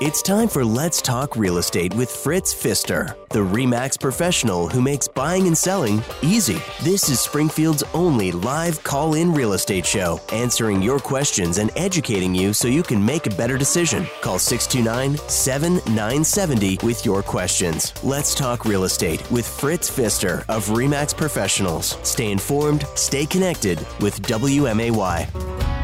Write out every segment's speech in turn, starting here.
It's time for Let's Talk Real Estate with Fritz Pfister, the REMAX professional who makes buying and selling easy. This is Springfield's only live call in real estate show, answering your questions and educating you so you can make a better decision. Call 629 7970 with your questions. Let's Talk Real Estate with Fritz Pfister of REMAX Professionals. Stay informed, stay connected with WMAY.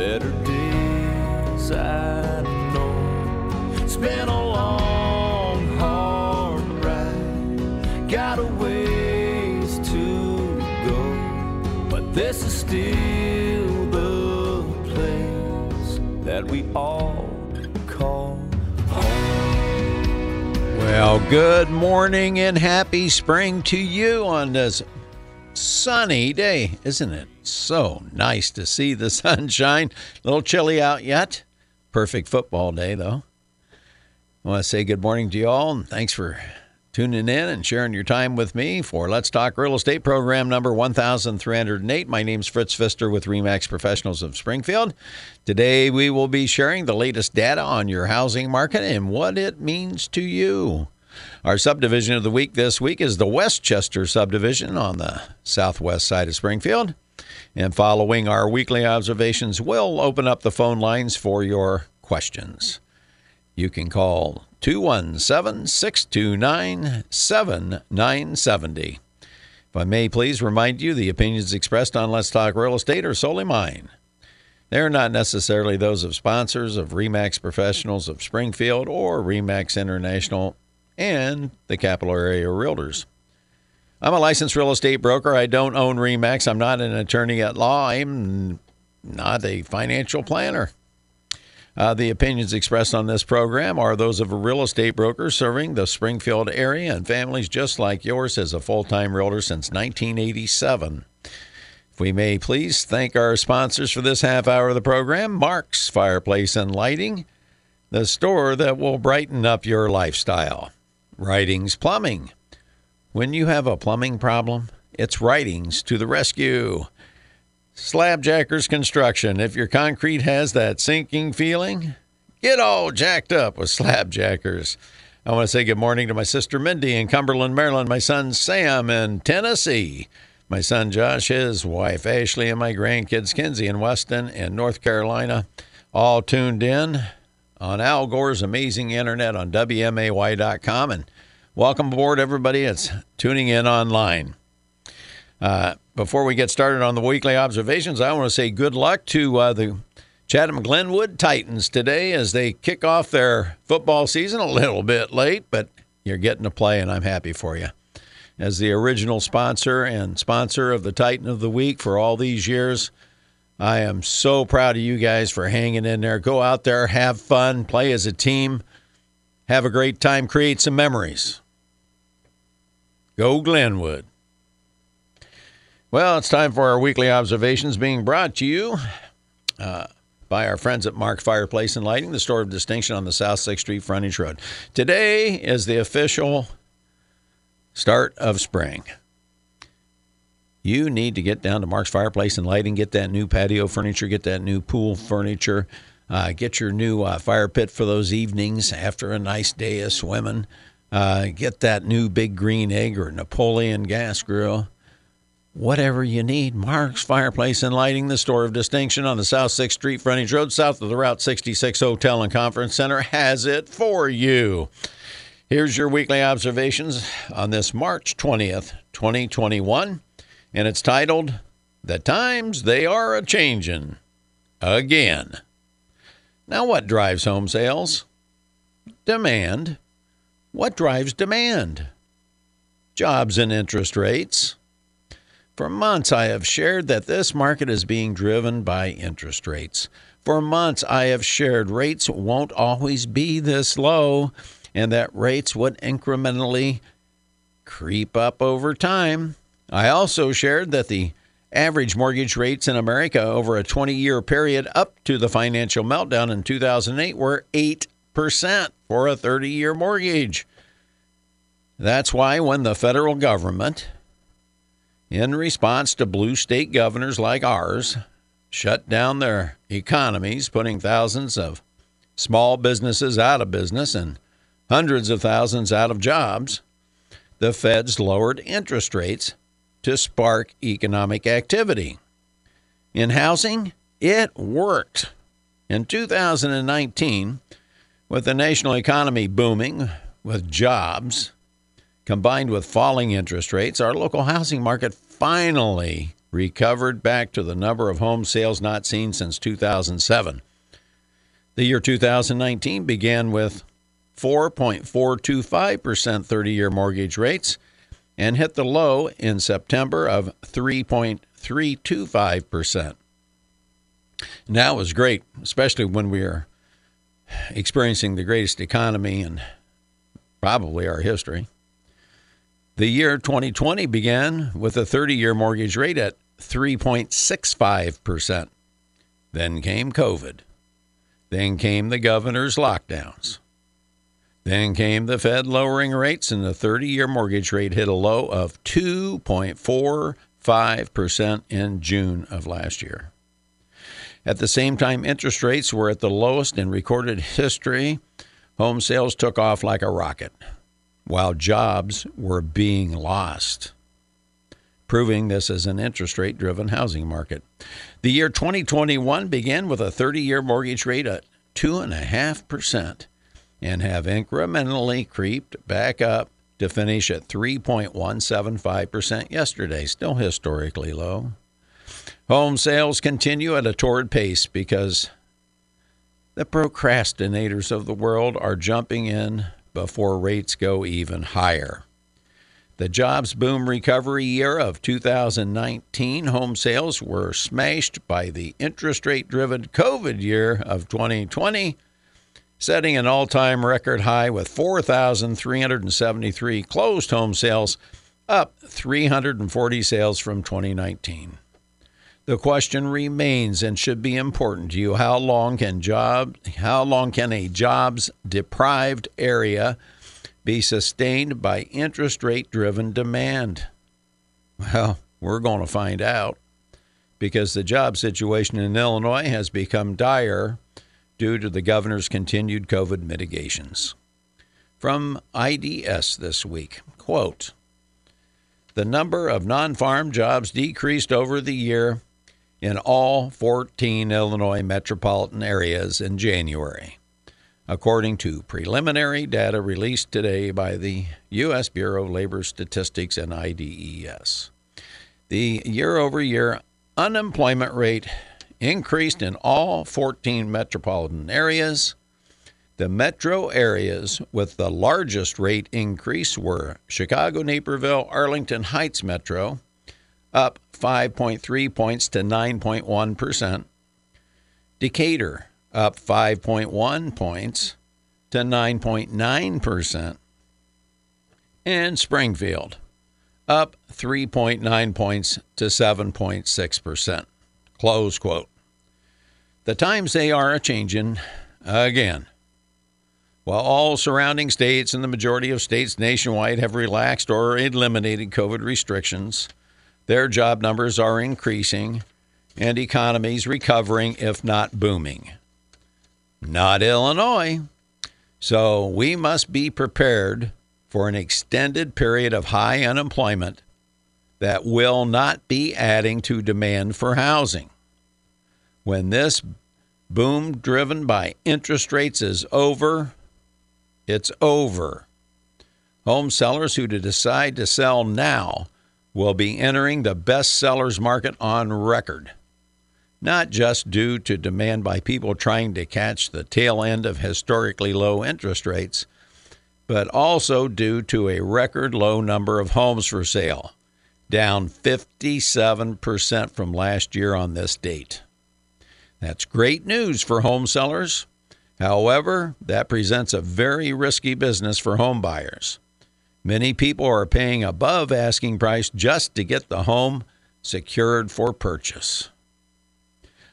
Better days. I know it's been a long, hard ride, got a ways to go, but this is still the place that we all call home. Well, good morning and happy spring to you on this sunny day, isn't it? So nice to see the sunshine. A little chilly out yet. Perfect football day, though. I want to say good morning to you all and thanks for tuning in and sharing your time with me for Let's Talk Real Estate program number 1308. My name's Fritz Pfister with REMAX Professionals of Springfield. Today we will be sharing the latest data on your housing market and what it means to you. Our subdivision of the week this week is the Westchester subdivision on the southwest side of Springfield. And following our weekly observations, we'll open up the phone lines for your questions. You can call 217 629 7970. If I may please remind you, the opinions expressed on Let's Talk Real Estate are solely mine. They're not necessarily those of sponsors of REMAX Professionals of Springfield or REMAX International and the Capital Area Realtors. I'm a licensed real estate broker. I don't own REMAX. I'm not an attorney at law. I'm not a financial planner. Uh, the opinions expressed on this program are those of a real estate broker serving the Springfield area and families just like yours as a full time realtor since 1987. If we may please thank our sponsors for this half hour of the program Mark's Fireplace and Lighting, the store that will brighten up your lifestyle. Writings Plumbing. When you have a plumbing problem, it's Writings to the rescue. Slabjackers Construction. If your concrete has that sinking feeling, get all jacked up with Slabjackers. I want to say good morning to my sister Mindy in Cumberland, Maryland, my son Sam in Tennessee, my son Josh, his wife Ashley, and my grandkids Kinsey and Weston in North Carolina, all tuned in on Al Gore's amazing internet on WMAY.com. And welcome aboard, everybody that's tuning in online. Uh, before we get started on the weekly observations, I want to say good luck to uh, the Chatham Glenwood Titans today as they kick off their football season a little bit late, but you're getting to play, and I'm happy for you. As the original sponsor and sponsor of the Titan of the Week for all these years, I am so proud of you guys for hanging in there. Go out there, have fun, play as a team, have a great time, create some memories. Go Glenwood. Well, it's time for our weekly observations being brought to you uh, by our friends at Mark Fireplace and Lighting, the store of distinction on the South 6th Street frontage road. Today is the official start of spring. You need to get down to Mark's Fireplace and Lighting, get that new patio furniture, get that new pool furniture, uh, get your new uh, fire pit for those evenings after a nice day of swimming, uh, get that new big green egg or Napoleon gas grill whatever you need. Mark's Fireplace and Lighting, the store of distinction on the South 6th Street frontage road, south of the Route 66 Hotel and Conference Center, has it for you. Here's your weekly observations on this March 20th, 2021, and it's titled The Times They Are a Changin' Again. Now, what drives home sales? Demand. What drives demand? Jobs and interest rates. For months, I have shared that this market is being driven by interest rates. For months, I have shared rates won't always be this low and that rates would incrementally creep up over time. I also shared that the average mortgage rates in America over a 20 year period up to the financial meltdown in 2008 were 8% for a 30 year mortgage. That's why when the federal government in response to blue state governors like ours, shut down their economies, putting thousands of small businesses out of business and hundreds of thousands out of jobs, the feds lowered interest rates to spark economic activity. In housing, it worked. In 2019, with the national economy booming with jobs, Combined with falling interest rates, our local housing market finally recovered back to the number of home sales not seen since 2007. The year 2019 began with 4.425% 30 year mortgage rates and hit the low in September of 3.325%. And that was great, especially when we are experiencing the greatest economy in probably our history. The year 2020 began with a 30 year mortgage rate at 3.65%. Then came COVID. Then came the governor's lockdowns. Then came the Fed lowering rates, and the 30 year mortgage rate hit a low of 2.45% in June of last year. At the same time, interest rates were at the lowest in recorded history. Home sales took off like a rocket while jobs were being lost, proving this is an interest rate driven housing market. The year 2021 began with a 30 year mortgage rate at 2.5% and have incrementally creeped back up to finish at 3.175% yesterday, still historically low. Home sales continue at a torrid pace because the procrastinators of the world are jumping in before rates go even higher. The jobs boom recovery year of 2019 home sales were smashed by the interest rate driven COVID year of 2020, setting an all time record high with 4,373 closed home sales, up 340 sales from 2019. The question remains and should be important to you. How long can job how long can a jobs deprived area be sustained by interest rate driven demand? Well, we're going to find out because the job situation in Illinois has become dire due to the governor's continued COVID mitigations. From IDES this week, quote, the number of non-farm jobs decreased over the year in all 14 Illinois metropolitan areas in January, according to preliminary data released today by the U.S. Bureau of Labor Statistics and IDES. The year over year unemployment rate increased in all 14 metropolitan areas. The metro areas with the largest rate increase were Chicago, Naperville, Arlington Heights Metro, up 5.3 points to 9.1%. Decatur up 5.1 points to 9.9%. And Springfield up 3.9 points to 7.6%. Close quote. The times they are a changin' again. While all surrounding states and the majority of states nationwide have relaxed or eliminated COVID restrictions, their job numbers are increasing and economies recovering, if not booming. Not Illinois. So we must be prepared for an extended period of high unemployment that will not be adding to demand for housing. When this boom driven by interest rates is over, it's over. Home sellers who decide to sell now will be entering the best sellers market on record, not just due to demand by people trying to catch the tail end of historically low interest rates, but also due to a record low number of homes for sale, down 57% from last year on this date. That's great news for home sellers. However, that presents a very risky business for home buyers. Many people are paying above asking price just to get the home secured for purchase.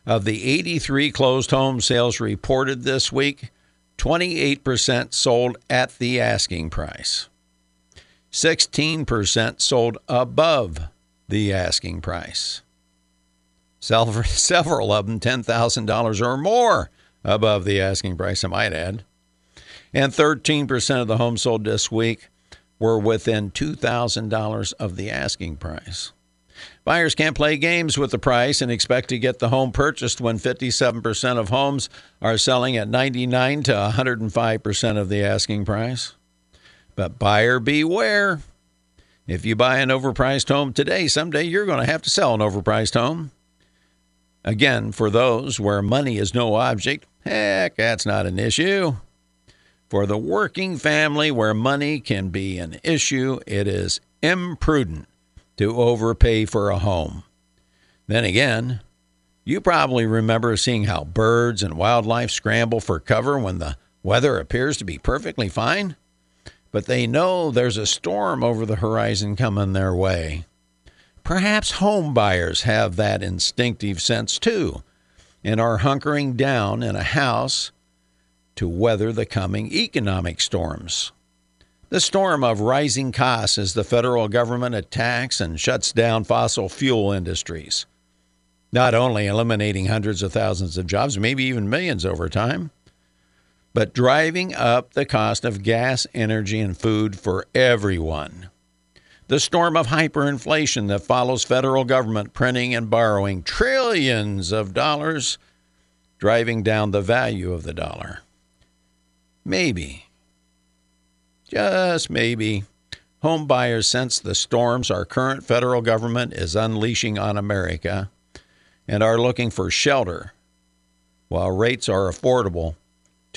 Of the 83 closed home sales reported this week, 28% sold at the asking price. 16% sold above the asking price. Several of them $10,000 or more above the asking price, I might add. And 13% of the homes sold this week were within $2,000 of the asking price. Buyers can't play games with the price and expect to get the home purchased when 57% of homes are selling at 99 to 105% of the asking price. But buyer beware. If you buy an overpriced home today, someday you're going to have to sell an overpriced home. Again, for those where money is no object, heck, that's not an issue. For the working family where money can be an issue, it is imprudent to overpay for a home. Then again, you probably remember seeing how birds and wildlife scramble for cover when the weather appears to be perfectly fine, but they know there's a storm over the horizon coming their way. Perhaps home buyers have that instinctive sense too and are hunkering down in a house to weather the coming economic storms. The storm of rising costs as the federal government attacks and shuts down fossil fuel industries, not only eliminating hundreds of thousands of jobs, maybe even millions over time, but driving up the cost of gas, energy, and food for everyone. The storm of hyperinflation that follows federal government printing and borrowing trillions of dollars, driving down the value of the dollar. Maybe, just maybe, home buyers sense the storms our current federal government is unleashing on America and are looking for shelter while rates are affordable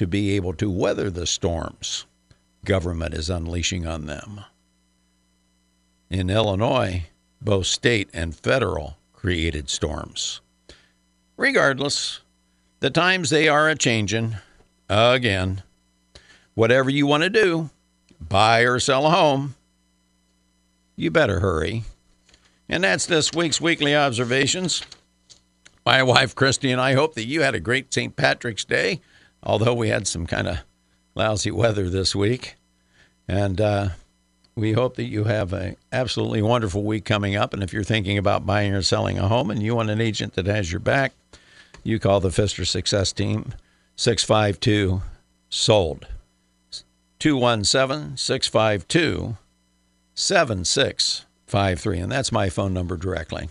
to be able to weather the storms government is unleashing on them. In Illinois, both state and federal created storms. Regardless, the times they are a changin' again. Whatever you want to do, buy or sell a home, you better hurry. And that's this week's weekly observations. My wife Christy and I hope that you had a great St. Patrick's Day, although we had some kind of lousy weather this week. And uh, we hope that you have an absolutely wonderful week coming up. And if you're thinking about buying or selling a home and you want an agent that has your back, you call the Pfister Success Team 652 SOLD. 217 652 7653. And that's my phone number directly.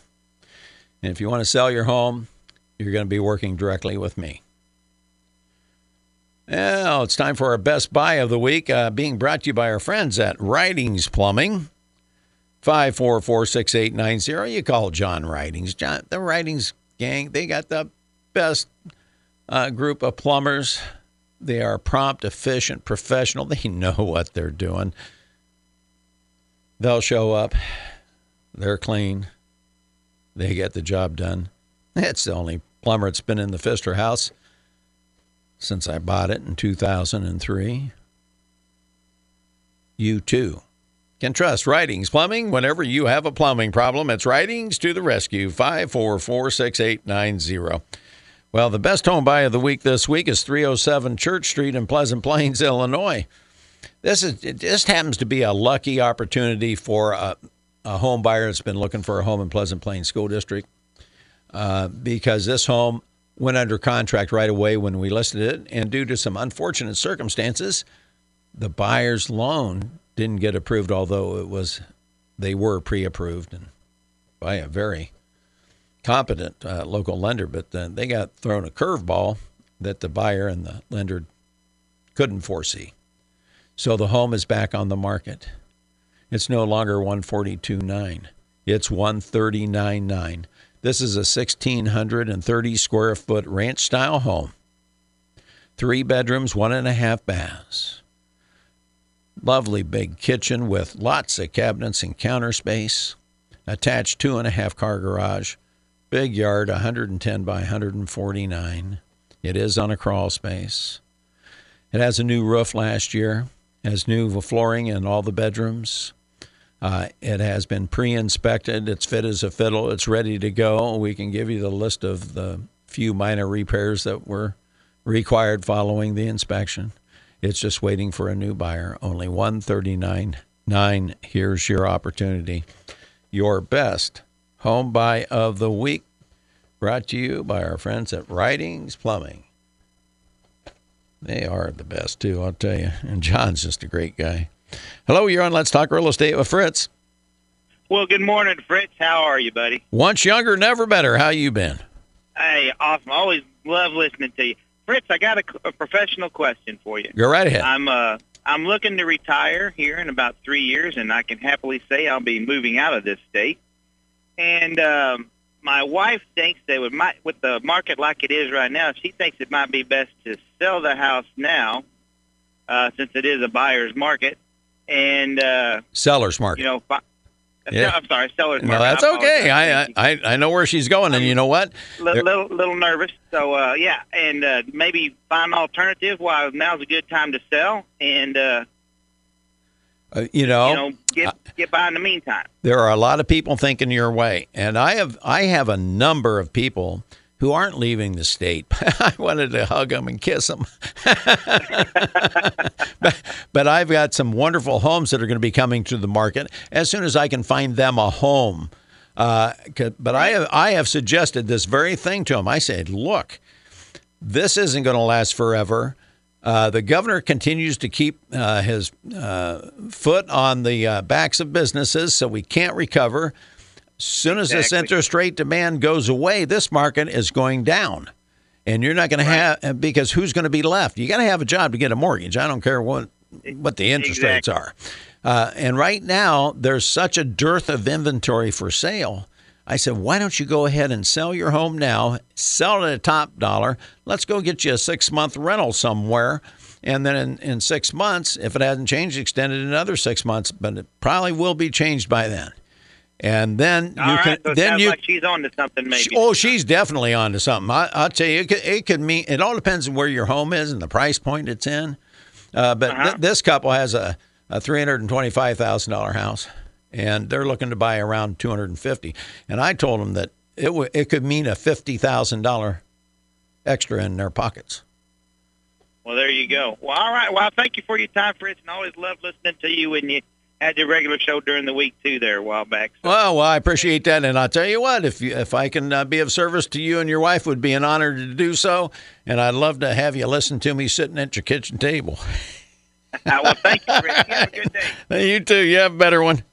And if you want to sell your home, you're going to be working directly with me. Now it's time for our best buy of the week, uh, being brought to you by our friends at Writings Plumbing. 5446890. You call John Writings. John, the Writings gang, they got the best uh, group of plumbers they are prompt, efficient, professional. They know what they're doing. They'll show up. They're clean. They get the job done. It's the only plumber that's been in the Pfister house since I bought it in 2003. You too can trust Writings Plumbing whenever you have a plumbing problem. It's Writings to the rescue 544 6890. Well, the best home buy of the week this week is 307 Church Street in Pleasant Plains, Illinois. This is it just happens to be a lucky opportunity for a, a home buyer that's been looking for a home in Pleasant Plains School District uh, because this home went under contract right away when we listed it, and due to some unfortunate circumstances, the buyer's loan didn't get approved, although it was they were pre-approved and by a very competent uh, local lender, but then they got thrown a curveball that the buyer and the lender couldn't foresee. So the home is back on the market. It's no longer 142.9. It's 139.9. This is a 1630 square foot ranch style home. Three bedrooms, one and a half baths. Lovely big kitchen with lots of cabinets and counter space. Attached two and a half car garage. Big yard, 110 by 149. It is on a crawl space. It has a new roof last year, has new flooring in all the bedrooms. Uh, it has been pre inspected. It's fit as a fiddle. It's ready to go. We can give you the list of the few minor repairs that were required following the inspection. It's just waiting for a new buyer. Only 139.9. Here's your opportunity. Your best home buy of the week brought to you by our friends at Writings Plumbing. They are the best too, I'll tell you. And John's just a great guy. Hello, you're on Let's Talk Real Estate with Fritz. Well, good morning, Fritz. How are you, buddy? Once younger, never better. How you been? Hey, awesome. Always love listening to you. Fritz, I got a, a professional question for you. Go right ahead. I'm uh I'm looking to retire here in about three years, and I can happily say I'll be moving out of this state. And um, my wife thinks that with my with the market like it is right now, she thinks it might be best to sell the house now, uh, since it is a buyer's market, and uh, seller's market. You know, yeah. I'm sorry, seller's market. No, that's I okay. I, I I know where she's going, and you know what? Little little, little nervous. So uh, yeah, and uh, maybe find an alternative while now's a good time to sell, and uh, uh, you know, you know get get by in the meantime. There are a lot of people thinking your way, and I have I have a number of people who aren't leaving the state. I wanted to hug them and kiss them. but, but, I've got some wonderful homes that are going to be coming to the market as soon as I can find them a home. Uh, but I have, I have suggested this very thing to them. I said, look, this isn't going to last forever. Uh, the governor continues to keep uh, his uh, foot on the uh, backs of businesses, so we can't recover. Soon as exactly. this interest rate demand goes away, this market is going down. And you're not going right. to have because who's going to be left? You got to have a job to get a mortgage. I don't care what what the interest exactly. rates are. Uh, and right now, there's such a dearth of inventory for sale. I said, why don't you go ahead and sell your home now, sell it at a top dollar. Let's go get you a six month rental somewhere. And then in, in six months, if it hasn't changed, extend it another six months, but it probably will be changed by then. And then All you right, can so then you like she's on to something maybe. Oh, she's definitely on to something. I, will tell you, it could, it could mean it all depends on where your home is and the price point it's in. Uh, but uh-huh. th- this couple has a, a three hundred and twenty five thousand dollar house, and they're looking to buy around two hundred and fifty. And I told them that it w- it could mean a fifty thousand dollar extra in their pockets. Well, there you go. Well, all right. Well, thank you for your time, Fritz, and I always love listening to you when you had your regular show during the week too there a while back. So. Well, well, I appreciate that, and I'll tell you what, if you, if I can uh, be of service to you and your wife, would be an honor to do so, and I'd love to have you listen to me sitting at your kitchen table. well, thank you, Rick. You have a good day. You too. You have a better one.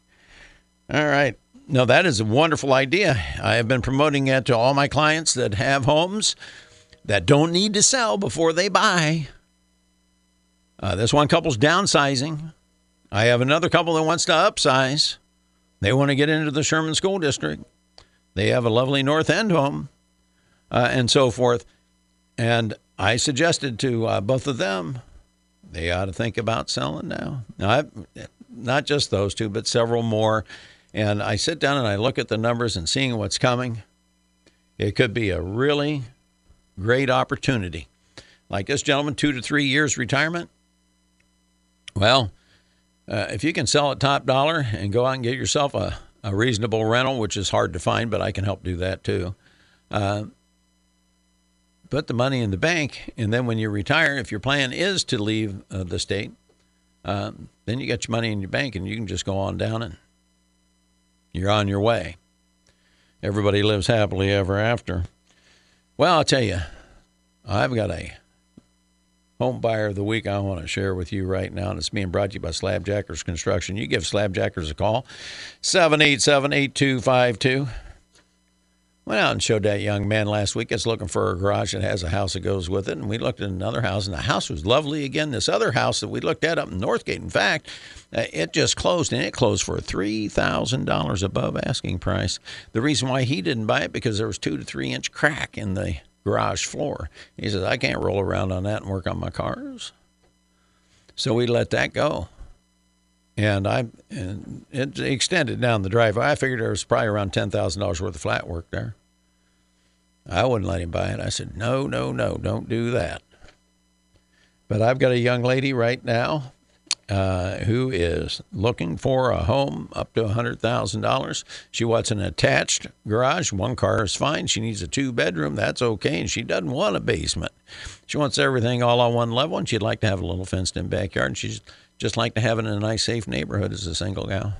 All right. No, that is a wonderful idea. I have been promoting that to all my clients that have homes that don't need to sell before they buy. Uh, this one couple's downsizing. I have another couple that wants to upsize. They want to get into the Sherman School District. They have a lovely North End home, uh, and so forth. And I suggested to uh, both of them they ought to think about selling now. Now, I've, not just those two, but several more. And I sit down and I look at the numbers and seeing what's coming. It could be a really great opportunity. Like this gentleman, two to three years retirement. Well, uh, if you can sell at top dollar and go out and get yourself a, a reasonable rental, which is hard to find, but I can help do that too. Uh, put the money in the bank, and then when you retire, if your plan is to leave uh, the state, um, then you got your money in your bank, and you can just go on down and you're on your way. Everybody lives happily ever after. Well, I'll tell you, I've got a home buyer of the week I want to share with you right now, and it's being brought to you by Slabjackers Construction. You give Slabjackers a call, 787 8252. Went out and showed that young man last week that's looking for a garage that has a house that goes with it. And we looked at another house, and the house was lovely again. This other house that we looked at up in Northgate, in fact, uh, it just closed, and it closed for $3,000 above asking price. The reason why he didn't buy it because there was two to three inch crack in the garage floor. He says, I can't roll around on that and work on my cars. So we let that go. And I and it extended down the driveway. I figured there was probably around ten thousand dollars worth of flat work there. I wouldn't let him buy it. I said, No, no, no, don't do that. But I've got a young lady right now uh, who is looking for a home up to $100,000. She wants an attached garage. One car is fine. She needs a two bedroom. That's okay. And she doesn't want a basement. She wants everything all on one level, and she'd like to have a little fenced in backyard. And she's just like to have it in a nice, safe neighborhood as a single gal.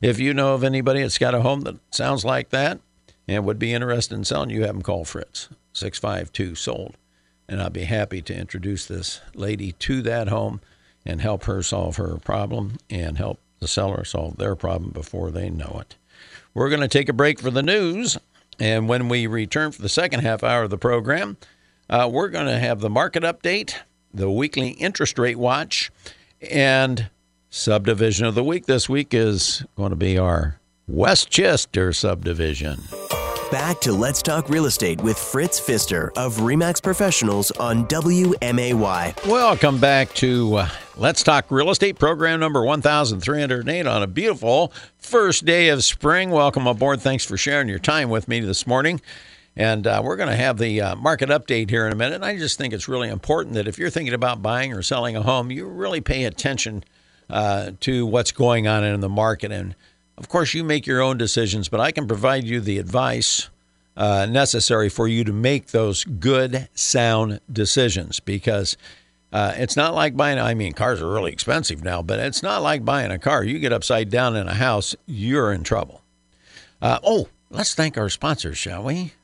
If you know of anybody that's got a home that sounds like that and would be interested in selling, you have them call Fritz, 652 sold. And I'll be happy to introduce this lady to that home and help her solve her problem and help the seller solve their problem before they know it. We're going to take a break for the news. And when we return for the second half hour of the program, uh, we're going to have the market update, the weekly interest rate watch, and subdivision of the week this week is going to be our Westchester subdivision. Back to Let's Talk Real Estate with Fritz Pfister of REMAX Professionals on WMAY. Welcome back to uh, Let's Talk Real Estate, program number 1308 on a beautiful first day of spring. Welcome aboard. Thanks for sharing your time with me this morning. And uh, we're going to have the uh, market update here in a minute. And I just think it's really important that if you're thinking about buying or selling a home, you really pay attention uh, to what's going on in the market. And of course, you make your own decisions, but I can provide you the advice uh, necessary for you to make those good, sound decisions because. Uh, it's not like buying, I mean, cars are really expensive now, but it's not like buying a car. You get upside down in a house, you're in trouble. Uh, oh, let's thank our sponsors, shall we?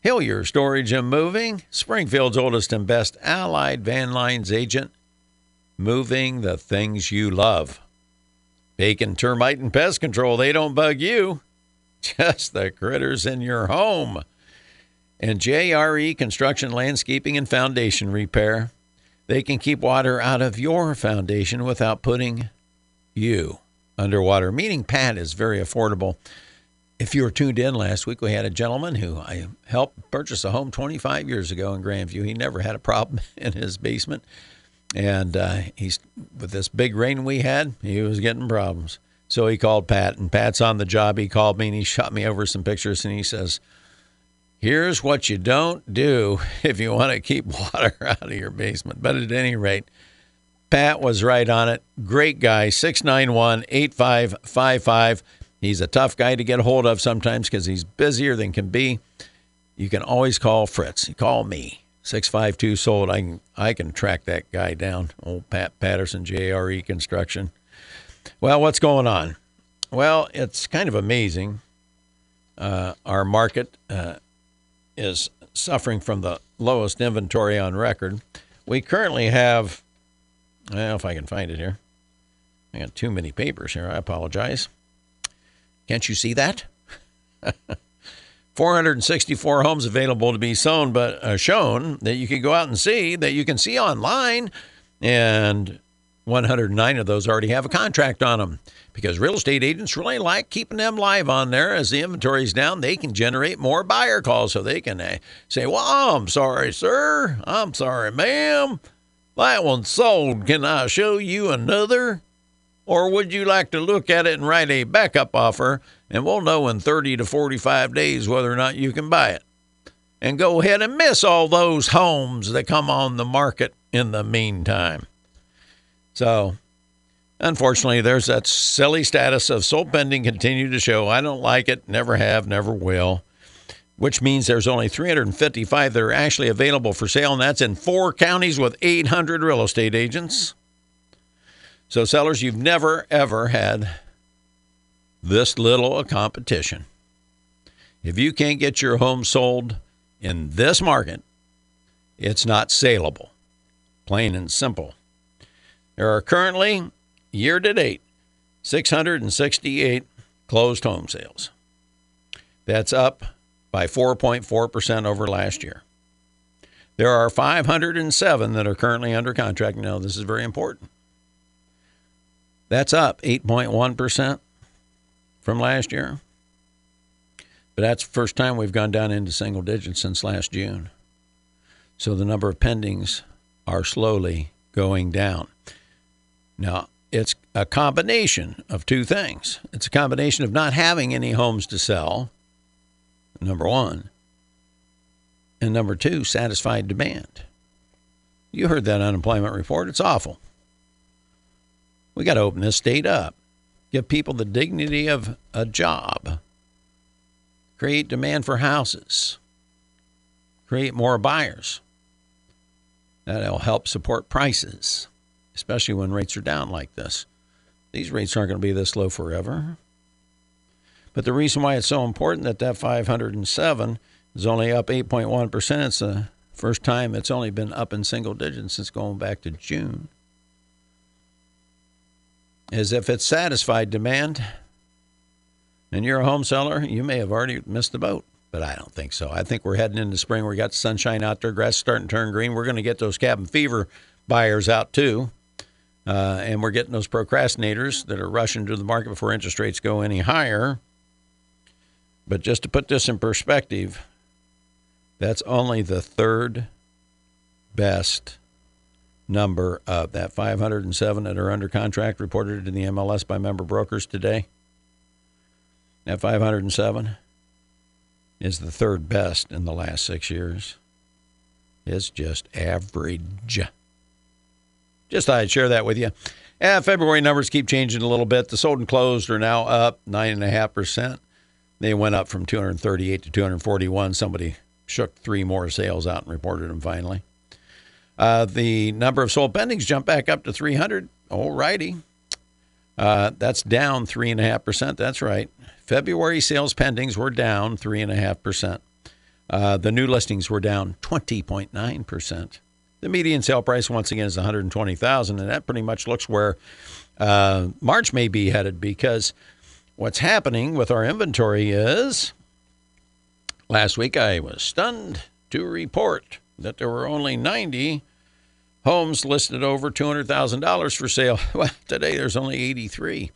Hillier Storage and Moving, Springfield's oldest and best allied van lines agent, moving the things you love. Bacon, termite, and pest control, they don't bug you, just the critters in your home. And JRE Construction, Landscaping, and Foundation Repair, they can keep water out of your foundation without putting you underwater. Meaning, Pat is very affordable. If you were tuned in last week, we had a gentleman who I helped purchase a home 25 years ago in Grandview. He never had a problem in his basement. And uh, he's with this big rain we had, he was getting problems. So he called Pat, and Pat's on the job. He called me and he shot me over some pictures, and he says, "Here's what you don't do if you want to keep water out of your basement." But at any rate, Pat was right on it. Great guy, 691 8555. He's a tough guy to get a hold of sometimes because he's busier than can be. You can always call Fritz. Call me. 652 sold. I can, I can track that guy down. Old Pat Patterson, JRE Construction. Well, what's going on? Well, it's kind of amazing. Uh, our market uh, is suffering from the lowest inventory on record. We currently have, well, if I can find it here, I got too many papers here. I apologize. Can't you see that? 464 homes available to be sown, but uh, shown that you can go out and see that you can see online, and 109 of those already have a contract on them because real estate agents really like keeping them live on there. As the inventory is down, they can generate more buyer calls, so they can uh, say, "Well, I'm sorry, sir. I'm sorry, ma'am. That one's sold. Can I show you another?" Or would you like to look at it and write a backup offer and we'll know in 30 to 45 days whether or not you can buy it. And go ahead and miss all those homes that come on the market in the meantime. So, unfortunately, there's that silly status of sold pending continue to show. I don't like it, never have, never will, which means there's only 355 that are actually available for sale, and that's in four counties with 800 real estate agents. So, sellers, you've never, ever had this little a competition. If you can't get your home sold in this market, it's not saleable. Plain and simple. There are currently, year to date, 668 closed home sales. That's up by 4.4% over last year. There are 507 that are currently under contract. Now, this is very important. That's up 8.1% from last year. But that's the first time we've gone down into single digits since last June. So the number of pendings are slowly going down. Now, it's a combination of two things. It's a combination of not having any homes to sell, number one, and number two, satisfied demand. You heard that unemployment report. It's awful. We got to open this state up, give people the dignity of a job, create demand for houses, create more buyers. That'll help support prices, especially when rates are down like this. These rates aren't going to be this low forever. But the reason why it's so important that that 507 is only up 8.1%, it's the first time it's only been up in single digits since going back to June is if it's satisfied demand and you're a home seller, you may have already missed the boat. But I don't think so. I think we're heading into spring. We got sunshine out there, grass starting to turn green. We're going to get those cabin fever buyers out too. Uh, and we're getting those procrastinators that are rushing to the market before interest rates go any higher. But just to put this in perspective, that's only the third best number of that 507 that are under contract reported in the MLS by member brokers today. That 507 is the third best in the last six years. It's just average. Just thought I'd share that with you. And February numbers keep changing a little bit. The sold and closed are now up 9.5%. They went up from 238 to 241. Somebody shook three more sales out and reported them finally. Uh, the number of sold pendings jumped back up to 300. All righty. Uh, that's down 3.5%. That's right. February sales pendings were down 3.5%. Uh, the new listings were down 20.9%. The median sale price, once again, is 120000 and that pretty much looks where uh, March may be headed because what's happening with our inventory is last week I was stunned to report that there were only 90 homes listed over $200,000 for sale. Well, today there's only 83.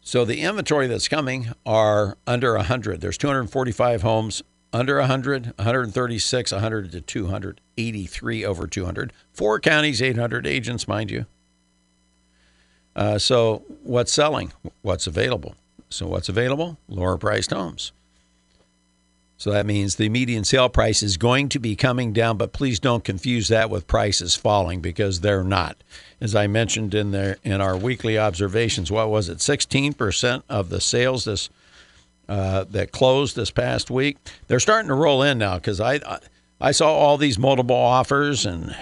So the inventory that's coming are under 100. There's 245 homes under 100, 136, 100 to 200, 83 over 200. Four counties, 800 agents, mind you. Uh, so what's selling? What's available? So what's available? Lower priced homes. So that means the median sale price is going to be coming down, but please don't confuse that with prices falling because they're not. As I mentioned in there in our weekly observations, what was it? 16% of the sales this uh, that closed this past week, they're starting to roll in now because I I saw all these multiple offers and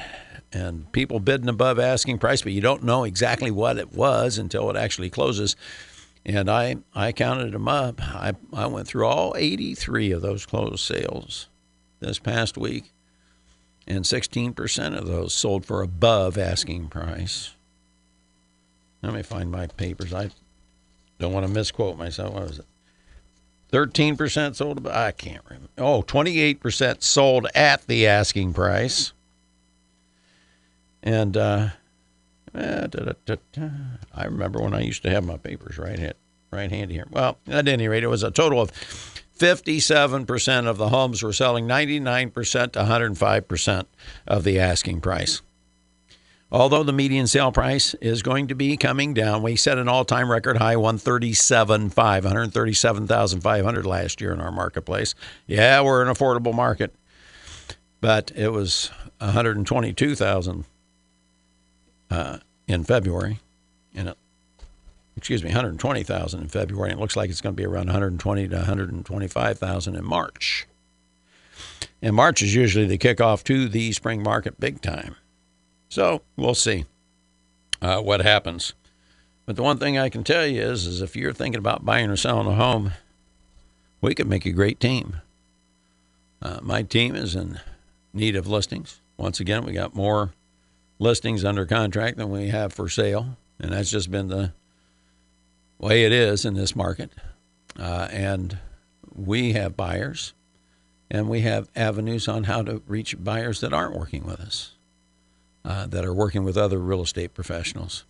and people bidding above asking price, but you don't know exactly what it was until it actually closes. And I, I counted them up. I, I went through all 83 of those closed sales this past week, and 16% of those sold for above asking price. Let me find my papers. I don't want to misquote myself. What was it? 13% sold. I can't remember. Oh, 28% sold at the asking price. And uh, I remember when I used to have my papers right hit, right handy here. Well, at any rate, it was a total of 57% of the homes were selling 99% to 105% of the asking price. Although the median sale price is going to be coming down, we set an all-time record high 137.5, 137,500 last year in our marketplace. Yeah, we're an affordable market, but it was 122,000 uh, in February, and it, excuse me, 120,000 in February. And it looks like it's going to be around 120 to 125,000 in March. And March is usually the kickoff to the spring market big time. So we'll see uh, what happens. But the one thing I can tell you is, is if you're thinking about buying or selling a home, we could make a great team. Uh, my team is in need of listings. Once again, we got more listings under contract than we have for sale, and that's just been the way it is in this market. Uh, and we have buyers and we have avenues on how to reach buyers that aren't working with us, uh, that are working with other real estate professionals,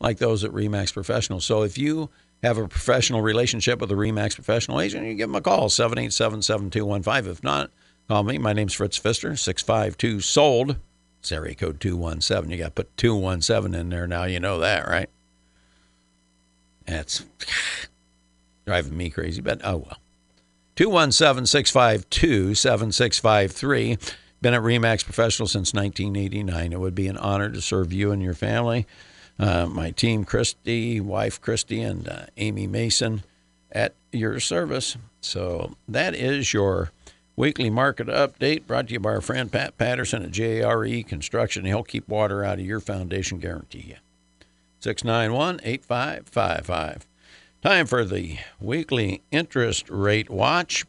like those at Remax Professionals. So if you have a professional relationship with a Remax professional agent, you give them a call, 787 7215. If not, call me. My name's Fritz Pfister, 652 SOLD. It's area code 217. You got to put 217 in there now. You know that, right? That's driving me crazy, but oh well. 217 652 7653. Been at REMAX Professional since 1989. It would be an honor to serve you and your family. Uh, my team, Christy, wife Christy, and uh, Amy Mason at your service. So that is your weekly market update brought to you by our friend Pat Patterson at JRE Construction. He'll keep water out of your foundation, guarantee you. 691 8555. Time for the weekly interest rate watch.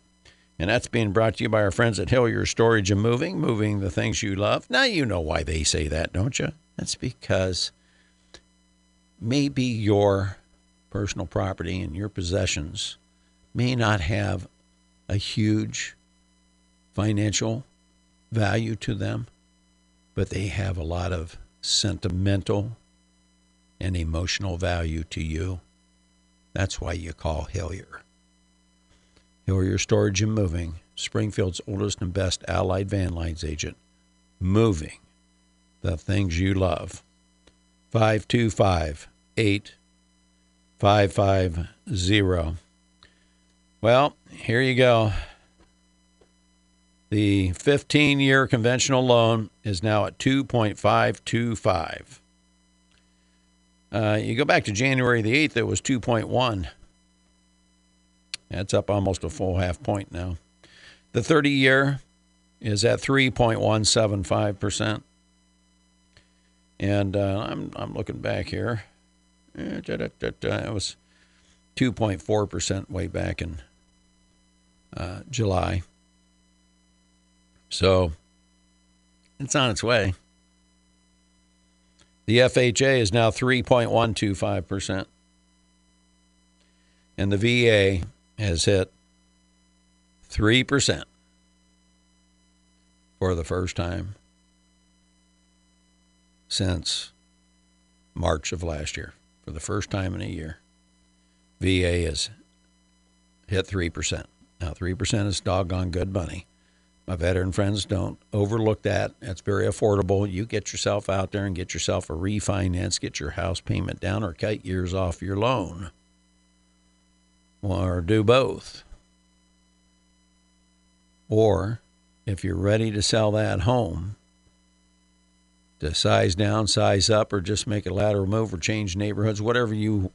And that's being brought to you by our friends at Hillier Storage and Moving, moving the things you love. Now you know why they say that, don't you? That's because maybe your personal property and your possessions may not have a huge financial value to them, but they have a lot of sentimental and emotional value to you. That's why you call Hillier. Hillier Storage and Moving, Springfield's oldest and best allied van lines agent, moving the things you love. 525 8550. Well, here you go. The 15 year conventional loan is now at 2.525. Uh, you go back to January the 8th, it was 2.1. That's up almost a full half point now. The 30 year is at 3.175%. And uh, I'm, I'm looking back here. Eh, it was 2.4% way back in uh, July. So it's on its way. The FHA is now 3.125%. And the VA has hit 3% for the first time since March of last year. For the first time in a year, VA has hit 3%. Now, 3% is doggone good money my veteran friends don't overlook that. That's very affordable. You get yourself out there and get yourself a refinance, get your house payment down, or cut years off your loan, or do both. Or if you're ready to sell that home, to size down, size up, or just make a lateral move or change neighborhoods, whatever you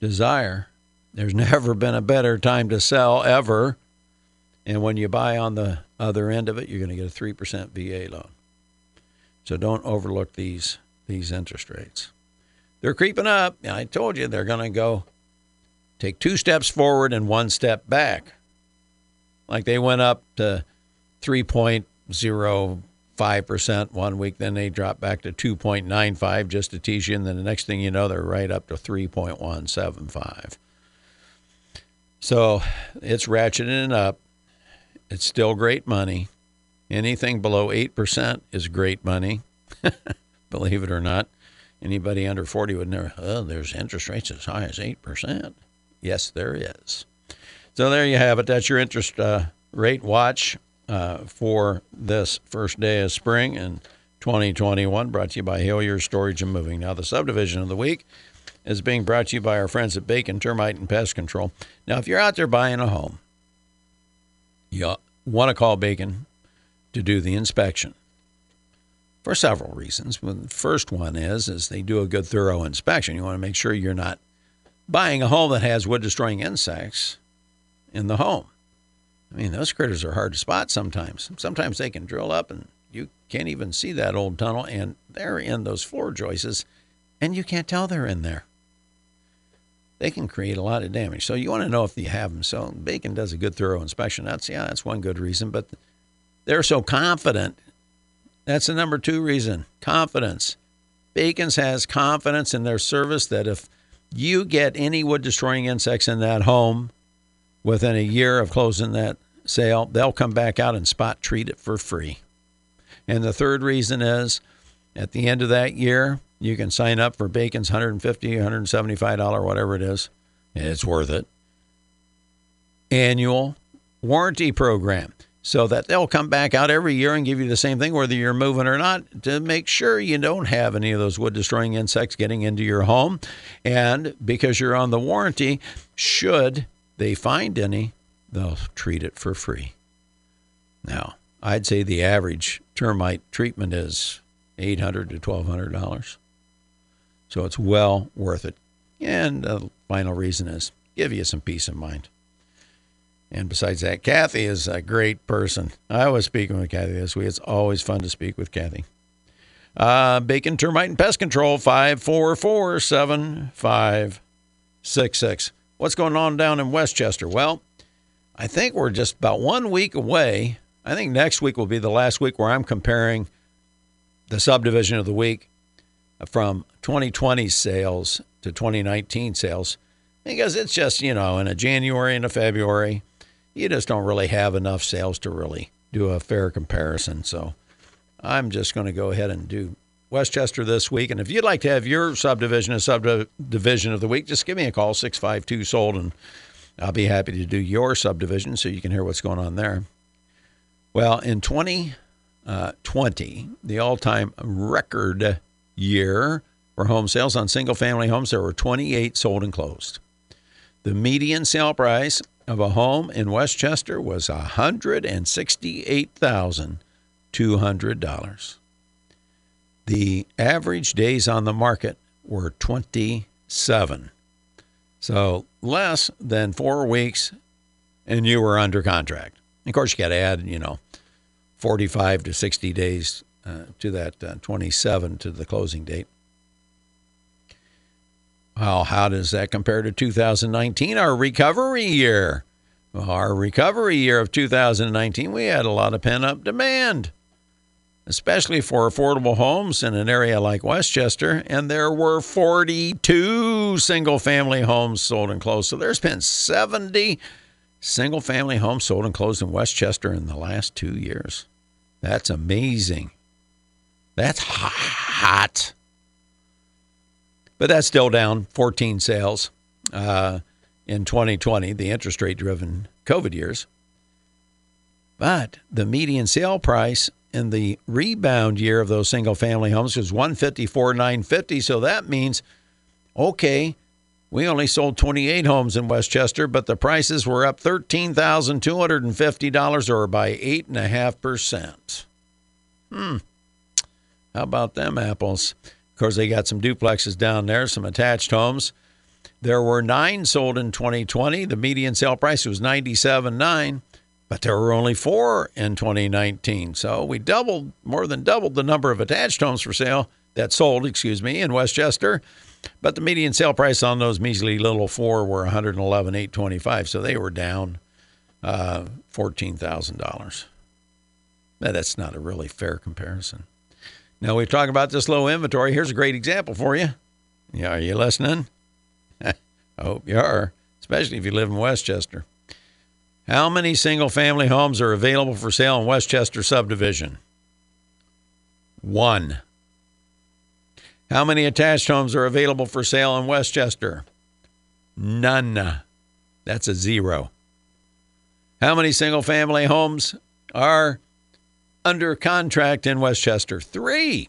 desire, there's never been a better time to sell ever. And when you buy on the other end of it, you're going to get a 3% VA loan. So don't overlook these these interest rates. They're creeping up. I told you they're going to go take two steps forward and one step back. Like they went up to 3.05% one week, then they dropped back to 2.95 just to tease you, and then the next thing you know, they're right up to 3.175. So it's ratcheting up. It's still great money. Anything below 8% is great money, believe it or not. Anybody under 40 would never, oh, there's interest rates as high as 8%. Yes, there is. So there you have it. That's your interest uh, rate watch uh, for this first day of spring in 2021, brought to you by Hillier Storage and Moving. Now, the subdivision of the week is being brought to you by our friends at Bacon Termite and Pest Control. Now, if you're out there buying a home, you want to call Bacon to do the inspection for several reasons. the first one is is they do a good thorough inspection. You want to make sure you're not buying a home that has wood destroying insects in the home. I mean, those critters are hard to spot sometimes. Sometimes they can drill up and you can't even see that old tunnel and they're in those floor joists and you can't tell they're in there they can create a lot of damage. So you want to know if you have them. So Bacon does a good thorough inspection. That's yeah, that's one good reason. But they're so confident. That's the number two reason. Confidence. Bacon's has confidence in their service that if you get any wood destroying insects in that home within a year of closing that sale, they'll come back out and spot treat it for free. And the third reason is at the end of that year, you can sign up for Bacon's $150, $175, whatever it is. It's worth it. Annual warranty program so that they'll come back out every year and give you the same thing, whether you're moving or not, to make sure you don't have any of those wood destroying insects getting into your home. And because you're on the warranty, should they find any, they'll treat it for free. Now, I'd say the average termite treatment is 800 to $1,200. So it's well worth it. And the final reason is give you some peace of mind. And besides that, Kathy is a great person. I was speaking with Kathy this week. It's always fun to speak with Kathy. Uh, Bacon Termite and Pest Control, 544 7566. What's going on down in Westchester? Well, I think we're just about one week away. I think next week will be the last week where I'm comparing the subdivision of the week from 2020 sales to 2019 sales because it's just, you know, in a January and a February you just don't really have enough sales to really do a fair comparison. So I'm just going to go ahead and do Westchester this week. And if you'd like to have your subdivision a subdivision of the week, just give me a call, 652 sold, and I'll be happy to do your subdivision so you can hear what's going on there. Well, in 2020, uh, the all time record year for home sales on single family homes, there were 28 sold and closed. The median sale price of a home in Westchester was $168,200. The average days on the market were 27. So less than four weeks, and you were under contract. Of course, you got to add, you know, 45 to 60 days uh, to that uh, 27 to the closing date. Well, how does that compare to 2019, our recovery year? Our recovery year of 2019, we had a lot of pent up demand, especially for affordable homes in an area like Westchester. And there were 42 single family homes sold and closed. So there's been 70 single family homes sold and closed in Westchester in the last two years. That's amazing. That's hot but that's still down 14 sales uh, in 2020, the interest rate driven COVID years. But the median sale price in the rebound year of those single family homes was 154 950 so that means okay we only sold 28 homes in westchester but the prices were up $13250 or by 8.5% hmm. How about them apples of course, they got some duplexes down there, some attached homes. There were nine sold in 2020. The median sale price was 97.9, but there were only four in 2019. So we doubled, more than doubled the number of attached homes for sale that sold, excuse me, in Westchester. But the median sale price on those measly little four were 111,825. So they were down uh, $14,000. That's not a really fair comparison. Now, we've talked about this low inventory. Here's a great example for you. Yeah, are you listening? I hope you are, especially if you live in Westchester. How many single family homes are available for sale in Westchester subdivision? One. How many attached homes are available for sale in Westchester? None. That's a zero. How many single family homes are under contract in Westchester. Three.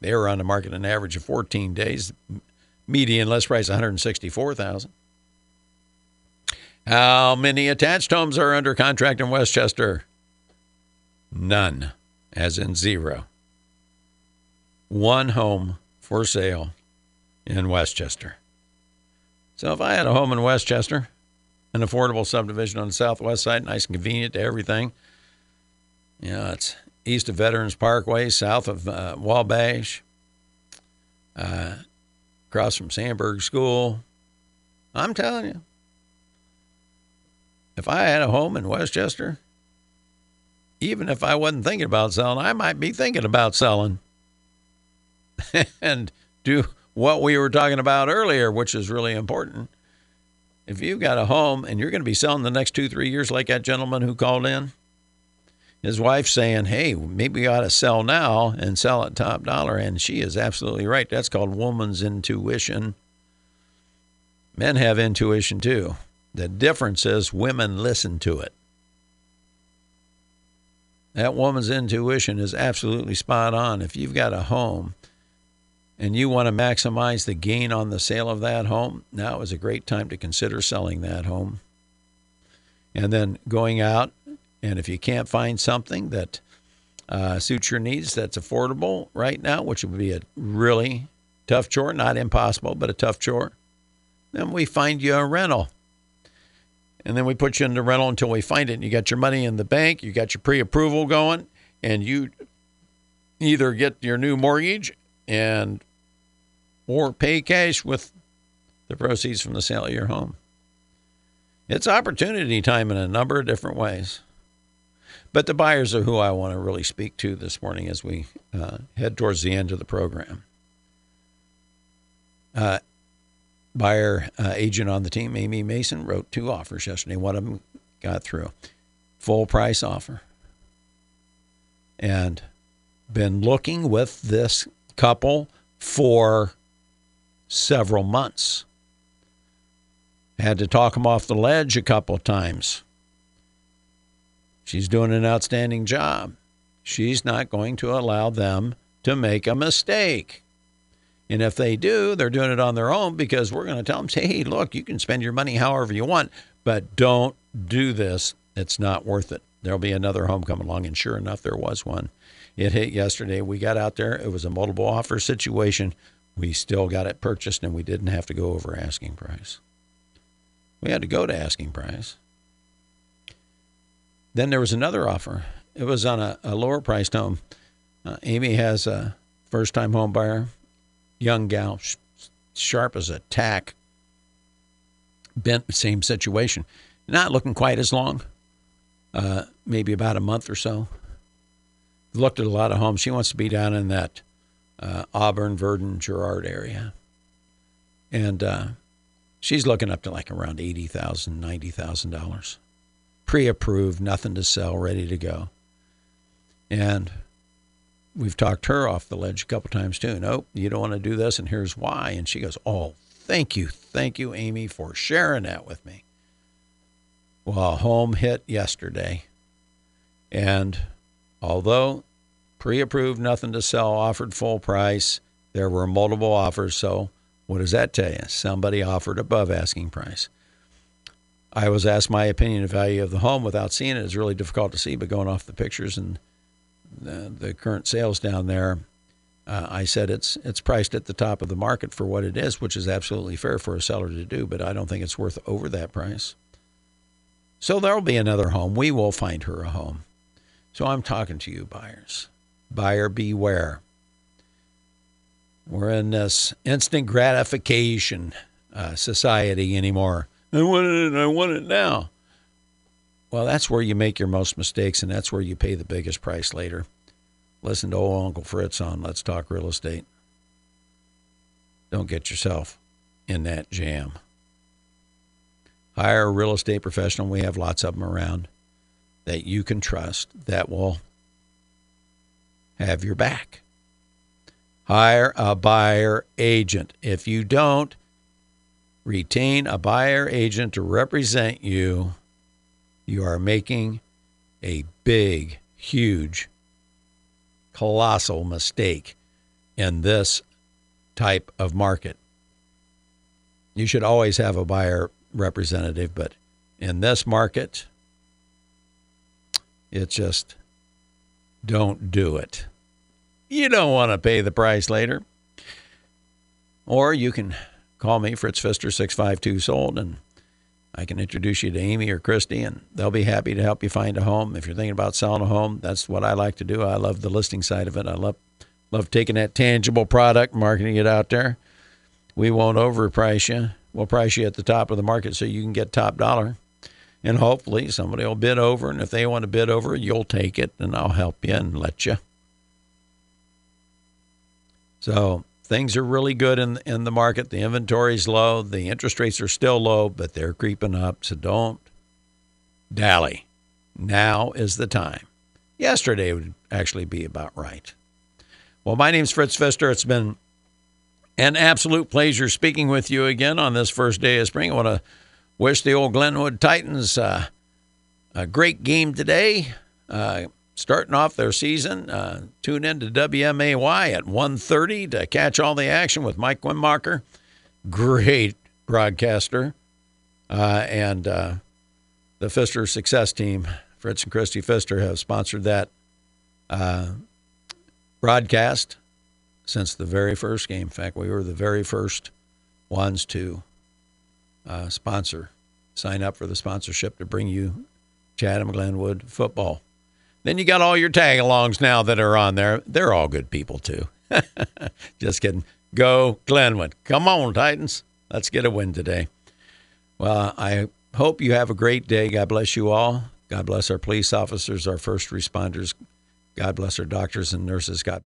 They were on the market an average of 14 days. Median list price 164,000. How many attached homes are under contract in Westchester? None, as in zero. One home for sale in Westchester. So if I had a home in Westchester, an affordable subdivision on the southwest side, nice and convenient to everything, yeah, it's east of Veterans Parkway, south of uh, Wabash, uh, across from Sandburg School. I'm telling you, if I had a home in Westchester, even if I wasn't thinking about selling, I might be thinking about selling and do what we were talking about earlier, which is really important, if you've got a home and you're going to be selling the next two, three years, like that gentleman who called in, his wife saying, Hey, maybe we ought to sell now and sell at top dollar. And she is absolutely right. That's called woman's intuition. Men have intuition too. The difference is women listen to it. That woman's intuition is absolutely spot on. If you've got a home and you want to maximize the gain on the sale of that home, now is a great time to consider selling that home. And then going out, and if you can't find something that uh, suits your needs that's affordable right now, which would be a really tough chore, not impossible, but a tough chore, then we find you a rental and then we put you into rental until we find it. And you got your money in the bank, you got your pre-approval going, and you either get your new mortgage and or pay cash with the proceeds from the sale of your home. It's opportunity time in a number of different ways. But the buyers are who I want to really speak to this morning as we uh, head towards the end of the program. Uh, buyer uh, agent on the team, Amy Mason, wrote two offers yesterday. One of them got through. Full price offer. And been looking with this couple for several months. Had to talk them off the ledge a couple of times. She's doing an outstanding job. She's not going to allow them to make a mistake. And if they do, they're doing it on their own because we're going to tell them, hey, look, you can spend your money however you want, but don't do this. It's not worth it. There'll be another home coming along. And sure enough, there was one. It hit yesterday. We got out there. It was a multiple offer situation. We still got it purchased and we didn't have to go over asking price. We had to go to asking price. Then there was another offer. It was on a, a lower priced home. Uh, Amy has a first time home buyer young gal, sharp as a tack, bent, the same situation. Not looking quite as long, uh, maybe about a month or so. Looked at a lot of homes. She wants to be down in that uh, Auburn, Virden, Girard area. And uh, she's looking up to like around $80,000, $90,000. Pre approved, nothing to sell, ready to go. And we've talked her off the ledge a couple times too. Nope, you don't want to do this, and here's why. And she goes, "Oh, thank you, thank you, Amy, for sharing that with me." Well, home hit yesterday, and although pre-approved, nothing to sell, offered full price, there were multiple offers. So, what does that tell you? Somebody offered above asking price. I was asked my opinion of value of the home without seeing it. It's really difficult to see, but going off the pictures and the, the current sales down there, uh, I said it's it's priced at the top of the market for what it is, which is absolutely fair for a seller to do, but I don't think it's worth over that price. So there'll be another home. We will find her a home. So I'm talking to you, buyers. Buyer beware. We're in this instant gratification uh, society anymore. I want it and I want it now. Well, that's where you make your most mistakes, and that's where you pay the biggest price later. Listen to old Uncle Fritz on Let's Talk Real Estate. Don't get yourself in that jam. Hire a real estate professional. We have lots of them around that you can trust that will have your back. Hire a buyer agent. If you don't, retain a buyer agent to represent you you are making a big, huge, colossal mistake in this type of market. You should always have a buyer representative, but in this market, it's just don't do it. You don't want to pay the price later. Or you can call me, Fritz Pfister, 652 Sold, and I can introduce you to Amy or Christy, and they'll be happy to help you find a home. If you're thinking about selling a home, that's what I like to do. I love the listing side of it. I love love taking that tangible product, marketing it out there. We won't overprice you. We'll price you at the top of the market so you can get top dollar. And hopefully somebody will bid over. And if they want to bid over, you'll take it and I'll help you and let you. So things are really good in in the market. The inventory's low. The interest rates are still low, but they're creeping up. So don't dally. Now is the time. Yesterday would actually be about right. Well, my name's Fritz Pfister. It's been an absolute pleasure speaking with you again on this first day of spring. I want to wish the old Glenwood Titans uh, a great game today. Uh, starting off their season. Uh, tune in to WMAY at 1.30 to catch all the action with Mike Wimmacher. Great broadcaster. Uh, and uh, the Pfister Success Team, Fritz and Christy Pfister, have sponsored that uh, broadcast since the very first game. In fact, we were the very first ones to uh, sponsor, sign up for the sponsorship to bring you Chatham Glenwood football. Then you got all your tag alongs now that are on there. They're all good people too. Just kidding. Go Glenwood. Come on, Titans. Let's get a win today. Well, I hope you have a great day. God bless you all. God bless our police officers, our first responders. God bless our doctors and nurses. God